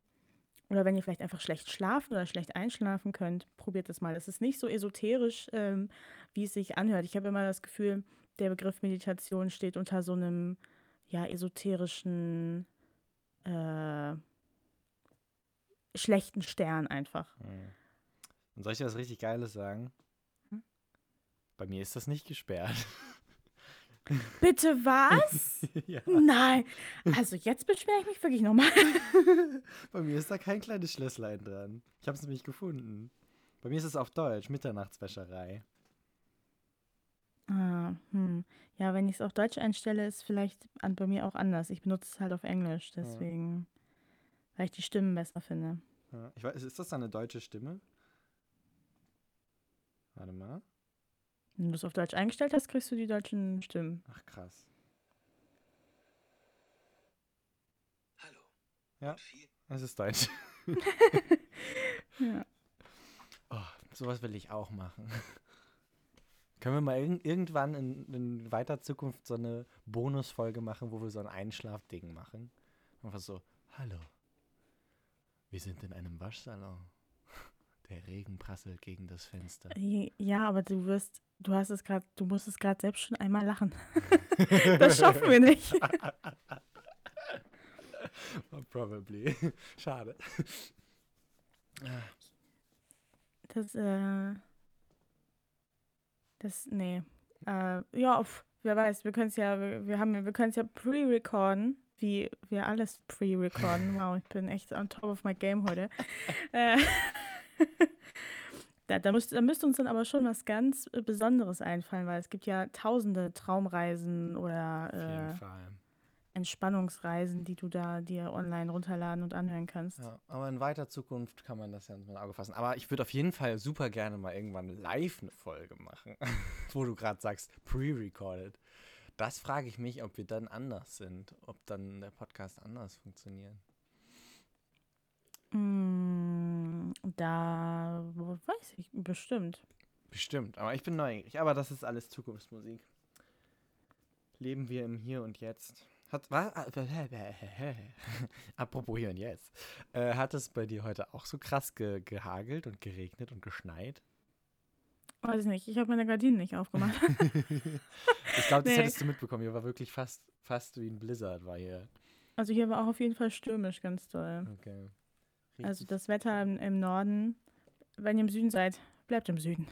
oder wenn ihr vielleicht einfach schlecht schlafen oder schlecht einschlafen könnt, probiert das mal. Es ist nicht so esoterisch, ähm, wie es sich anhört. Ich habe immer das Gefühl, der Begriff Meditation steht unter so einem ja, esoterischen äh, schlechten Stern einfach. Hm. Und soll ich dir was richtig Geiles sagen? Hm? Bei mir ist das nicht gesperrt. Bitte was? ja. Nein. Also jetzt beschwere ich mich wirklich nochmal. Bei mir ist da kein kleines Schlösslein dran. Ich habe es nämlich gefunden. Bei mir ist es auf Deutsch, Mitternachtswäscherei. Ah, hm. Ja, wenn ich es auf Deutsch einstelle, ist vielleicht an, bei mir auch anders. Ich benutze es halt auf Englisch, deswegen, ja. weil ich die Stimmen besser finde. Ja. Ich weiß, ist das eine deutsche Stimme? Warte mal. Wenn du es auf Deutsch eingestellt hast, kriegst du die deutschen Stimmen. Ach, krass. Hallo. Ja, es ist Deutsch. ja. Oh, sowas will ich auch machen. Können wir mal irg irgendwann in, in, weiter Zukunft so eine Bonusfolge machen, wo wir so ein Einschlafding machen? Einfach so, hallo, wir sind in einem Waschsalon. Der Regen prasselt gegen das Fenster. Ja, aber du wirst, du hast es gerade, du musst es gerade selbst schon einmal lachen. das schaffen wir nicht. Probably. Schade. Das, äh. Das, nee. Äh, ja, pf, wer weiß, wir können es ja, wir, wir haben wir können es ja pre-recorden, wie wir alles pre-recorden. Wow, ich bin echt on top of my game heute. Äh, da, da, müsst, da müsste uns dann aber schon was ganz Besonderes einfallen, weil es gibt ja tausende Traumreisen oder äh. Entspannungsreisen, die du da dir online runterladen und anhören kannst. Ja, aber in weiter Zukunft kann man das ja ins Auge fassen. Aber ich würde auf jeden Fall super gerne mal irgendwann live eine Folge machen, wo du gerade sagst, pre-recorded. Das frage ich mich, ob wir dann anders sind, ob dann der Podcast anders funktioniert. Mm, da weiß ich bestimmt. Bestimmt, aber ich bin neugierig. Aber das ist alles Zukunftsmusik. Leben wir im Hier und Jetzt. Hat, was? Apropos hier und jetzt. Äh, hat es bei dir heute auch so krass ge gehagelt und geregnet und geschneit? Weiß ich nicht. Ich habe meine Gardinen nicht aufgemacht. ich glaube, das nee. hättest du mitbekommen. Hier war wirklich fast, fast wie ein Blizzard war hier. Also hier war auch auf jeden Fall stürmisch, ganz toll. Okay. Also das Wetter im, im Norden, wenn ihr im Süden seid, bleibt im Süden.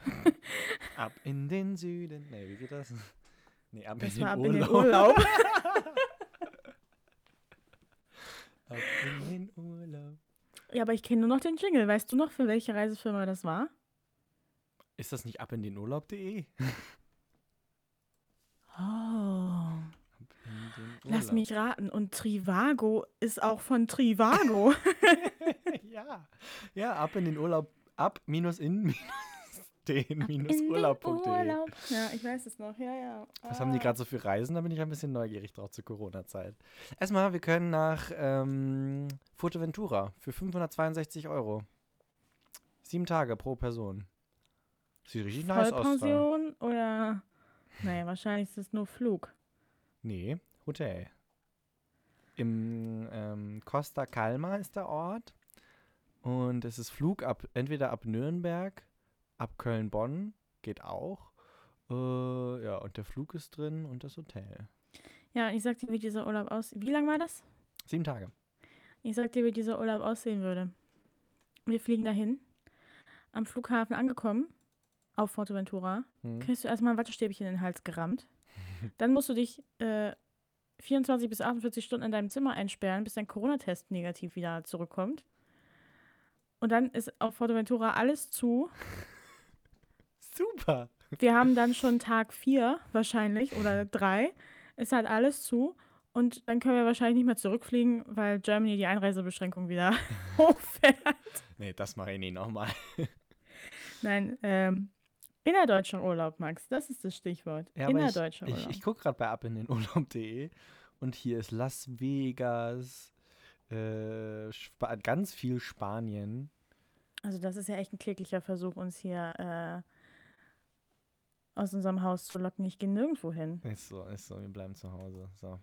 ab in den Süden. Nee, wie geht das? Nee, ab, in, den ab in den Urlaub. Ab in den Urlaub. Ja, aber ich kenne nur noch den Jingle. Weißt du noch, für welche Reisefirma das war? Ist das nicht ab in den Urlaub.de? Oh. Lass mich raten. Und Trivago ist auch von Trivago. ja. Ja, ab in den Urlaub. Ab minus in minus den-urlaub.de. Ja, ich weiß es noch. Ja, ja. Ah. Was haben die ah. gerade so für Reisen? Da bin ich ein bisschen neugierig drauf zur Corona-Zeit. Erstmal, wir können nach ähm, Fuerteventura für 562 Euro. Sieben Tage pro Person. Sieht richtig nice aus. Vollpension oder? Naja, wahrscheinlich ist es nur Flug. Nee, Hotel. Im ähm, Costa Calma ist der Ort. Und es ist Flug ab, entweder ab Nürnberg Ab Köln-Bonn geht auch. Äh, ja, und der Flug ist drin und das Hotel. Ja, ich sag dir, wie dieser Urlaub aussieht. Wie lang war das? Sieben Tage. Ich sag dir, wie dieser Urlaub aussehen würde. Wir fliegen dahin. Am Flughafen angekommen, auf Forteventura, hm. kriegst du erstmal ein Wattestäbchen in den Hals gerammt. Dann musst du dich äh, 24 bis 48 Stunden in deinem Zimmer einsperren, bis dein Corona-Test negativ wieder zurückkommt. Und dann ist auf Forteventura alles zu. Super. Wir haben dann schon Tag vier wahrscheinlich oder drei. Es hat alles zu. Und dann können wir wahrscheinlich nicht mehr zurückfliegen, weil Germany die Einreisebeschränkung wieder hochfährt. Nee, das mache ich nicht nochmal. Nein, ähm, innerdeutscher Urlaub, Max, das ist das Stichwort. Ja, innerdeutscher ich, Urlaub. Ich, ich gucke gerade bei abindenurlaub.de und hier ist Las Vegas, äh, ganz viel Spanien. Also das ist ja echt ein kläglicher Versuch, uns hier äh, aus unserem Haus zu locken. Ich gehe nirgendwo hin. Ist so, ist so, wir bleiben zu Hause. So.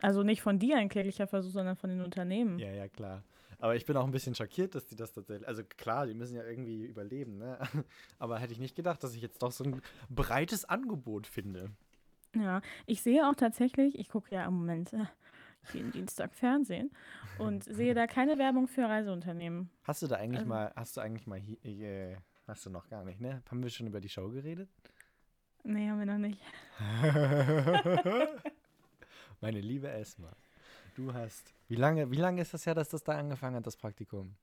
Also nicht von dir ein kläglicher Versuch, sondern von den Unternehmen. Ja, ja, klar. Aber ich bin auch ein bisschen schockiert, dass die das tatsächlich. Also klar, die müssen ja irgendwie überleben, ne? Aber hätte ich nicht gedacht, dass ich jetzt doch so ein breites Angebot finde. Ja, ich sehe auch tatsächlich, ich gucke ja im Moment äh, jeden Dienstag Fernsehen und sehe da keine Werbung für Reiseunternehmen. Hast du da eigentlich also, mal, hast du eigentlich mal hier, äh, Hast du noch gar nicht, ne? Haben wir schon über die Show geredet? Nee, haben wir noch nicht. Meine liebe Esma, du hast. Wie lange, wie lange ist das her, dass das da angefangen hat, das Praktikum?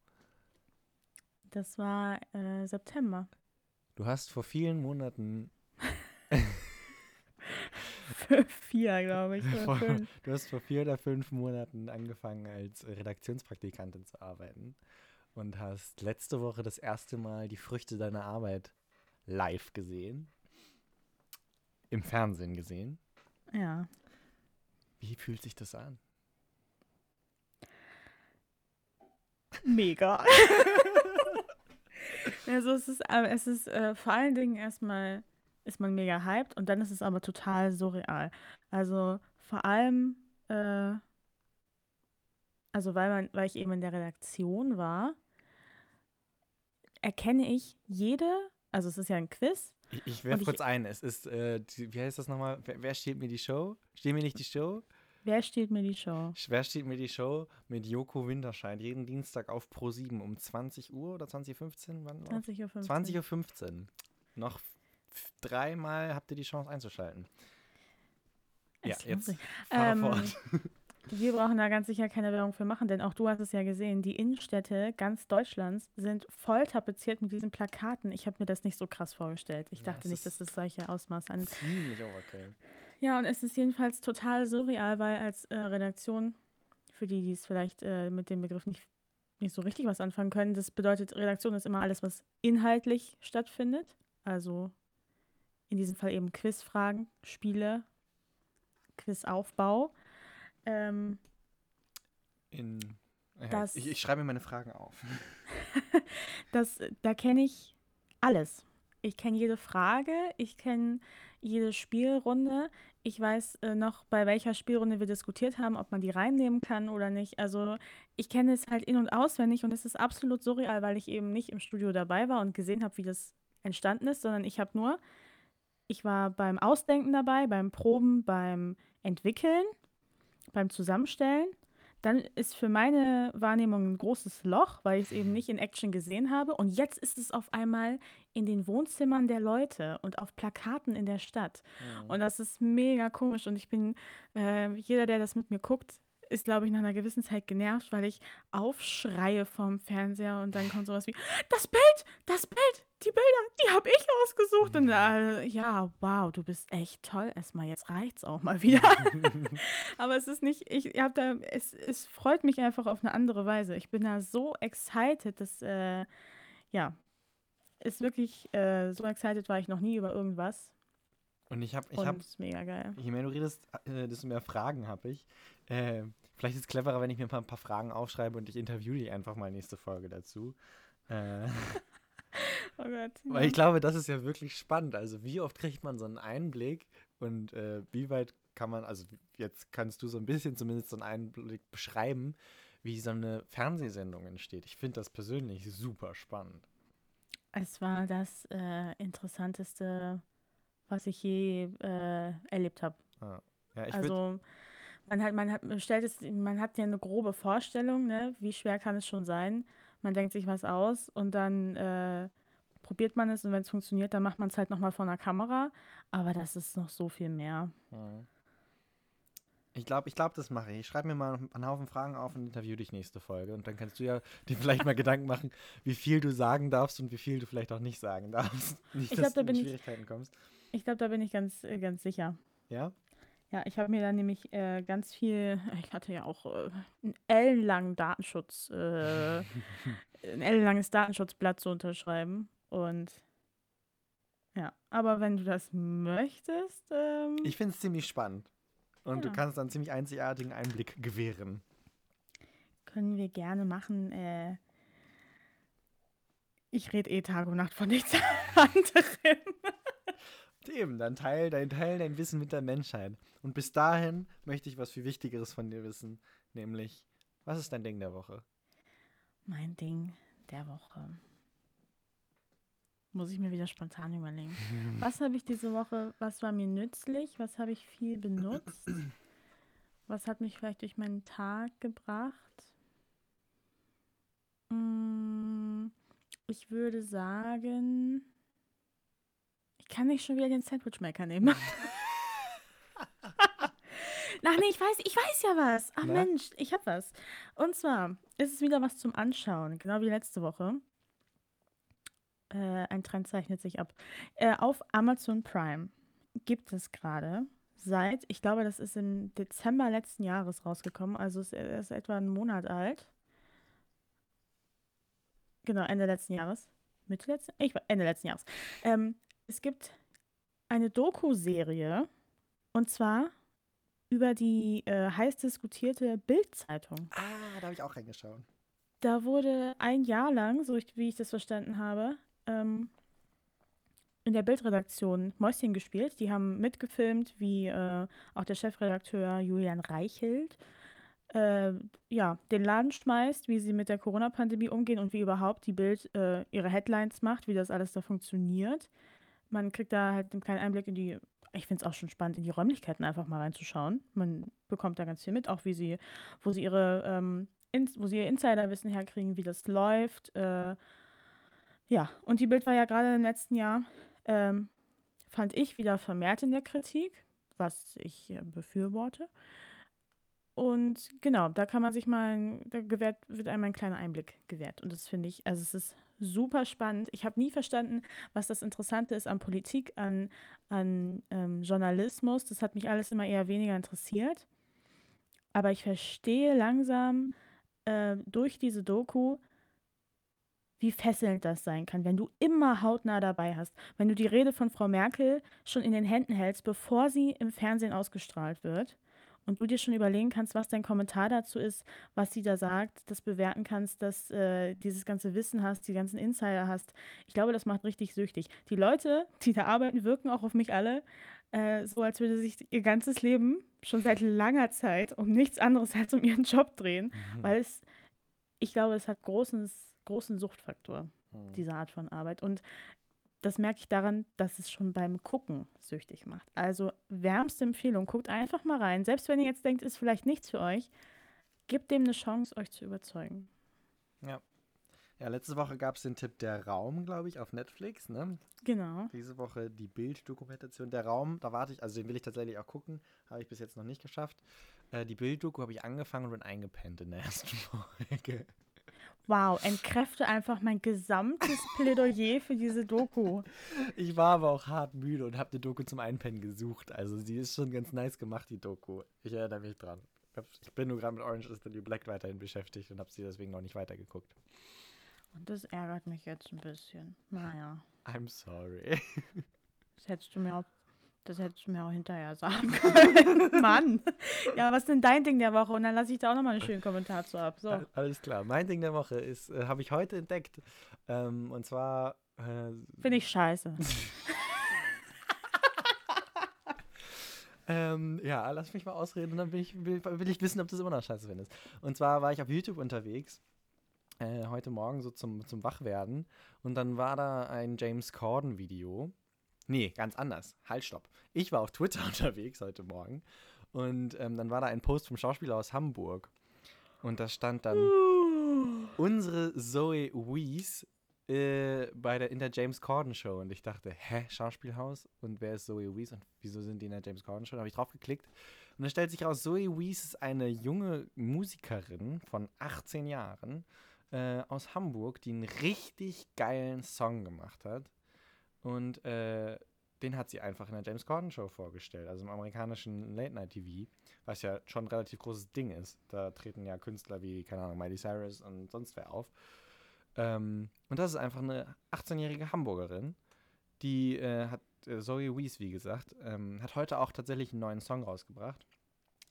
Das war äh, September. Du hast vor vielen Monaten vier, glaube ich. Vor, du hast vor vier oder fünf Monaten angefangen, als Redaktionspraktikantin zu arbeiten und hast letzte Woche das erste Mal die Früchte deiner Arbeit live gesehen. Im Fernsehen gesehen. Ja. Wie fühlt sich das an? Mega. also es ist, äh, es ist äh, vor allen Dingen erstmal ist man mega hyped und dann ist es aber total surreal. Also vor allem, äh, also weil man, weil ich eben in der Redaktion war, erkenne ich jede, also es ist ja ein Quiz. Ich, ich werfe kurz ein, es ist, äh, die, wie heißt das nochmal? Wer, wer steht mir die Show? Steht mir nicht die Show? Wer steht mir die Show? Wer steht mir die Show mit Joko Winterscheid jeden Dienstag auf Pro 7 um 20 Uhr oder 20.15 Uhr? 20.15 Uhr. 20.15 Uhr. Noch dreimal habt ihr die Chance einzuschalten. Es ja, jetzt ähm, fort. Wir brauchen da ganz sicher keine Werbung für machen, denn auch du hast es ja gesehen, die Innenstädte ganz Deutschlands sind voll tapeziert mit diesen Plakaten. Ich habe mir das nicht so krass vorgestellt. Ich ja, dachte nicht, dass das solche Ausmaß an. Ziemlich okay. Ja, und es ist jedenfalls total surreal, weil als äh, Redaktion, für die, die es vielleicht äh, mit dem Begriff nicht, nicht so richtig was anfangen können, das bedeutet, Redaktion ist immer alles, was inhaltlich stattfindet. Also in diesem Fall eben Quizfragen, Spiele, Quizaufbau. Ähm, in, ja, das, ich, ich schreibe mir meine Fragen auf. das, da kenne ich alles. Ich kenne jede Frage, ich kenne jede Spielrunde. Ich weiß äh, noch, bei welcher Spielrunde wir diskutiert haben, ob man die reinnehmen kann oder nicht. Also ich kenne es halt in- und auswendig und es ist absolut surreal, weil ich eben nicht im Studio dabei war und gesehen habe, wie das entstanden ist, sondern ich habe nur, ich war beim Ausdenken dabei, beim Proben, beim Entwickeln, beim Zusammenstellen dann ist für meine Wahrnehmung ein großes Loch, weil ich es eben nicht in Action gesehen habe. Und jetzt ist es auf einmal in den Wohnzimmern der Leute und auf Plakaten in der Stadt. Mhm. Und das ist mega komisch. Und ich bin, äh, jeder, der das mit mir guckt, ist, glaube ich, nach einer gewissen Zeit genervt, weil ich aufschreie vom Fernseher und dann kommt sowas wie, das Bild, das Bild, die Bilder, die habe ich ausgesucht. Und äh, ja, wow, du bist echt toll. Erstmal, jetzt reicht's auch mal wieder. Aber es ist nicht, ich habe da, es, es freut mich einfach auf eine andere Weise. Ich bin da so excited, dass, äh, ja, ist wirklich, äh, so excited war ich noch nie über irgendwas. Und ich habe, ich habe, mega geil. Je mehr du redest, äh, desto mehr Fragen habe ich. Äh, vielleicht ist es cleverer, wenn ich mir ein paar, ein paar, Fragen aufschreibe und ich interviewe dich einfach mal nächste Folge dazu. Äh, oh Gott. Weil ich glaube, das ist ja wirklich spannend. Also, wie oft kriegt man so einen Einblick und äh, wie weit kann man, also jetzt kannst du so ein bisschen zumindest so einen Einblick beschreiben, wie so eine Fernsehsendung entsteht. Ich finde das persönlich super spannend. Es war das äh, interessanteste was ich je äh, erlebt habe. Ah. Ja, also man hat, man hat, man stellt es, man hat ja eine grobe Vorstellung, ne? wie schwer kann es schon sein. Man denkt sich was aus und dann äh, probiert man es und wenn es funktioniert, dann macht man es halt nochmal vor einer Kamera. Aber das ist noch so viel mehr. Mhm. Ich glaube, ich glaub, das mache ich. Ich schreibe mir mal einen Haufen Fragen auf und interview dich nächste Folge. Und dann kannst du ja dir vielleicht mal Gedanken machen, wie viel du sagen darfst und wie viel du vielleicht auch nicht sagen darfst. Nicht, ich glaube, da bin Schwierigkeiten ich, kommst. Ich glaube, da bin ich ganz, äh, ganz sicher. Ja? Ja, ich habe mir da nämlich äh, ganz viel, ich hatte ja auch äh, einen ellenlangen Datenschutz, äh, ein ellenlanges Datenschutzblatt zu unterschreiben. Und ja, aber wenn du das möchtest. Ähm, ich finde es ziemlich spannend. Und ja. du kannst einen ziemlich einzigartigen Einblick gewähren. Können wir gerne machen. Äh, ich rede eh Tag und Nacht von nichts anderem. Eben, dann teil dein, teil dein Wissen mit der Menschheit. Und bis dahin möchte ich was viel Wichtigeres von dir wissen, nämlich, was ist dein Ding der Woche? Mein Ding der Woche. Muss ich mir wieder spontan überlegen. was habe ich diese Woche, was war mir nützlich, was habe ich viel benutzt, was hat mich vielleicht durch meinen Tag gebracht? Mm, ich würde sagen, ich kann nicht schon wieder den Sandwichmaker nehmen. Ach nee, ich weiß, ich weiß ja was. Ach Na? Mensch, ich hab was. Und zwar ist es wieder was zum Anschauen, genau wie letzte Woche. Äh, ein Trend zeichnet sich ab. Äh, auf Amazon Prime gibt es gerade seit, ich glaube, das ist im Dezember letzten Jahres rausgekommen, also es ist etwa einen Monat alt. Genau, Ende letzten Jahres. Mitte letzten? Ich, Ende letzten Jahres. Ähm, es gibt eine Doku-Serie und zwar über die äh, heiß diskutierte Bild-Zeitung. Ah, da habe ich auch reingeschaut. Da wurde ein Jahr lang, so ich, wie ich das verstanden habe, ähm, in der Bildredaktion Mäuschen gespielt. Die haben mitgefilmt, wie äh, auch der Chefredakteur Julian Reichelt äh, ja, den Laden schmeißt, wie sie mit der Corona-Pandemie umgehen und wie überhaupt die Bild äh, ihre Headlines macht, wie das alles da funktioniert. Man kriegt da halt einen kleinen Einblick in die, ich finde es auch schon spannend, in die Räumlichkeiten einfach mal reinzuschauen. Man bekommt da ganz viel mit, auch wie sie, wo sie ihre, ähm, in, wo sie ihr Insiderwissen herkriegen, wie das läuft. Äh, ja, und die Bild war ja gerade im letzten Jahr, ähm, fand ich wieder vermehrt in der Kritik, was ich äh, befürworte. Und genau, da kann man sich mal, da gewährt, wird einem ein kleiner Einblick gewährt. Und das finde ich, also es ist super spannend. Ich habe nie verstanden, was das Interessante ist an Politik, an, an ähm, Journalismus. Das hat mich alles immer eher weniger interessiert. Aber ich verstehe langsam äh, durch diese Doku, wie fesselnd das sein kann, wenn du immer hautnah dabei hast. Wenn du die Rede von Frau Merkel schon in den Händen hältst, bevor sie im Fernsehen ausgestrahlt wird und du dir schon überlegen kannst, was dein Kommentar dazu ist, was sie da sagt, das bewerten kannst, dass äh, dieses ganze Wissen hast, die ganzen Insider hast. Ich glaube, das macht richtig süchtig. Die Leute, die da arbeiten, wirken auch auf mich alle äh, so, als würde sich ihr ganzes Leben schon seit langer Zeit um nichts anderes als um ihren Job drehen, mhm. weil es, ich glaube, es hat großen, großen Suchtfaktor, mhm. diese Art von Arbeit. Und das merke ich daran, dass es schon beim Gucken süchtig macht. Also wärmste Empfehlung, guckt einfach mal rein. Selbst wenn ihr jetzt denkt, ist vielleicht nichts für euch, gebt dem eine Chance, euch zu überzeugen. Ja. Ja, letzte Woche gab es den Tipp Der Raum, glaube ich, auf Netflix, ne? Genau. Diese Woche die Bilddokumentation Der Raum, da warte ich, also den will ich tatsächlich auch gucken, habe ich bis jetzt noch nicht geschafft. Äh, die Bilddoku habe ich angefangen und bin eingepennt in der ersten Folge. Wow, entkräfte einfach mein gesamtes Plädoyer für diese Doku. Ich war aber auch hart müde und habe eine Doku zum Einpennen gesucht. Also sie ist schon ganz nice gemacht, die Doku. Ich erinnere mich dran. Ich bin nur gerade mit Orange is the New Black weiterhin beschäftigt und habe sie deswegen noch nicht weitergeguckt. Und das ärgert mich jetzt ein bisschen. Naja. I'm sorry. Das hättest du mir auch das hättest du mir auch hinterher sagen können. Mann. Ja, was ist denn dein Ding der Woche? Und dann lasse ich da auch nochmal einen schönen Kommentar zu ab. So. Alles klar. Mein Ding der Woche ist, äh, habe ich heute entdeckt. Ähm, und zwar. Äh, Finde ich scheiße. ähm, ja, lass mich mal ausreden und dann will ich, will, will ich wissen, ob du es immer noch scheiße findest. Und zwar war ich auf YouTube unterwegs. Äh, heute Morgen so zum, zum Wachwerden. Und dann war da ein James Corden-Video Nee, ganz anders. Halt, stopp. Ich war auf Twitter unterwegs heute Morgen und ähm, dann war da ein Post vom Schauspieler aus Hamburg. Und da stand dann, uh. unsere Zoe Wees äh, bei der, in der James Corden Show. Und ich dachte, hä, Schauspielhaus? Und wer ist Zoe Wees? Und wieso sind die in der James Corden Show? Da habe ich drauf geklickt. Und dann stellt sich raus, Zoe Wees ist eine junge Musikerin von 18 Jahren äh, aus Hamburg, die einen richtig geilen Song gemacht hat. Und äh, den hat sie einfach in der James Corden Show vorgestellt, also im amerikanischen Late Night TV, was ja schon ein relativ großes Ding ist. Da treten ja Künstler wie, keine Ahnung, Miley Cyrus und sonst wer auf. Ähm, und das ist einfach eine 18-jährige Hamburgerin, die äh, hat, äh, Zoe Wees, wie gesagt, ähm, hat heute auch tatsächlich einen neuen Song rausgebracht.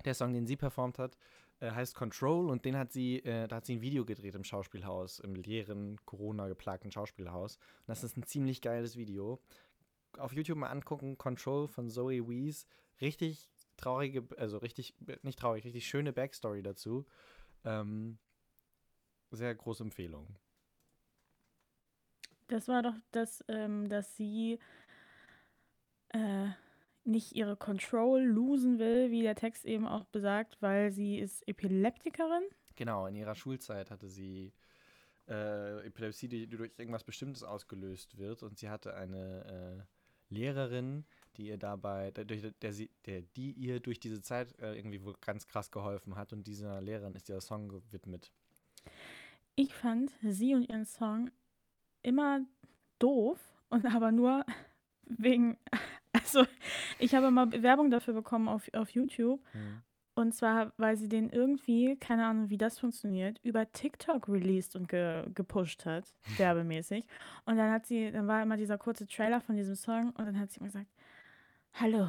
Der Song, den sie performt hat, äh, heißt Control und den hat sie, äh, da hat sie ein Video gedreht im Schauspielhaus, im leeren, Corona-geplagten Schauspielhaus. Und das ist ein ziemlich geiles Video. Auf YouTube mal angucken, Control von Zoe Wees. Richtig traurige, also richtig, nicht traurig, richtig schöne Backstory dazu. Ähm, sehr große Empfehlung. Das war doch das, ähm, dass sie äh, nicht ihre Control losen will, wie der Text eben auch besagt, weil sie ist Epileptikerin. Genau, in ihrer Schulzeit hatte sie äh, Epilepsie, die, durch irgendwas Bestimmtes ausgelöst wird. Und sie hatte eine äh, Lehrerin, die ihr dabei, der, der, der, der, die ihr durch diese Zeit äh, irgendwie wohl ganz krass geholfen hat. Und dieser Lehrerin ist dieser Song gewidmet. Ich fand sie und ihren Song immer doof und aber nur wegen Also, ich habe mal Werbung dafür bekommen auf, auf YouTube. Mhm. Und zwar, weil sie den irgendwie, keine Ahnung, wie das funktioniert, über TikTok released und ge gepusht hat, werbemäßig. Und dann hat sie, dann war immer dieser kurze Trailer von diesem Song und dann hat sie immer gesagt, Hallo,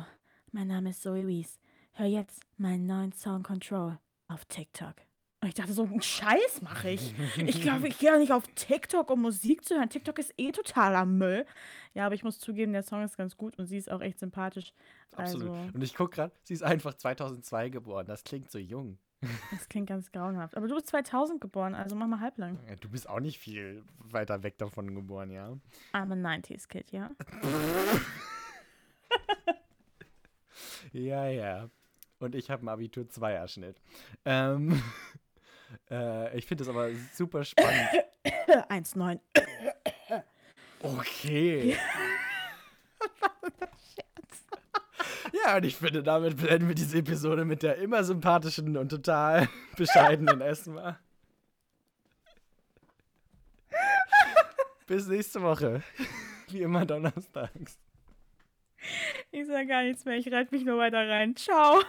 mein Name ist Zoe Wees. Hör jetzt meinen neuen Song Control auf TikTok. Und ich dachte, so einen Scheiß mache ich. Ich glaube, ich gehe doch nicht auf TikTok, um Musik zu hören. TikTok ist eh totaler Müll. Ja, aber ich muss zugeben, der Song ist ganz gut und sie ist auch echt sympathisch. Absolut. Also, und ich gucke gerade, sie ist einfach 2002 geboren. Das klingt so jung. Das klingt ganz grauenhaft. Aber du bist 2000 geboren, also mach mal halblang. Ja, du bist auch nicht viel weiter weg davon geboren, ja? I'm a 90s Kid, ja. ja, ja. Und ich habe einen Abitur 2 Erschnitt. Ähm, äh, ich finde das aber super spannend. 1,9. okay. Ja, und ich finde, damit beenden wir diese Episode mit der immer sympathischen und total bescheidenen Esma. Bis nächste Woche. Wie immer donnerstags. Ich sage gar nichts mehr, ich reite mich nur weiter rein. Ciao.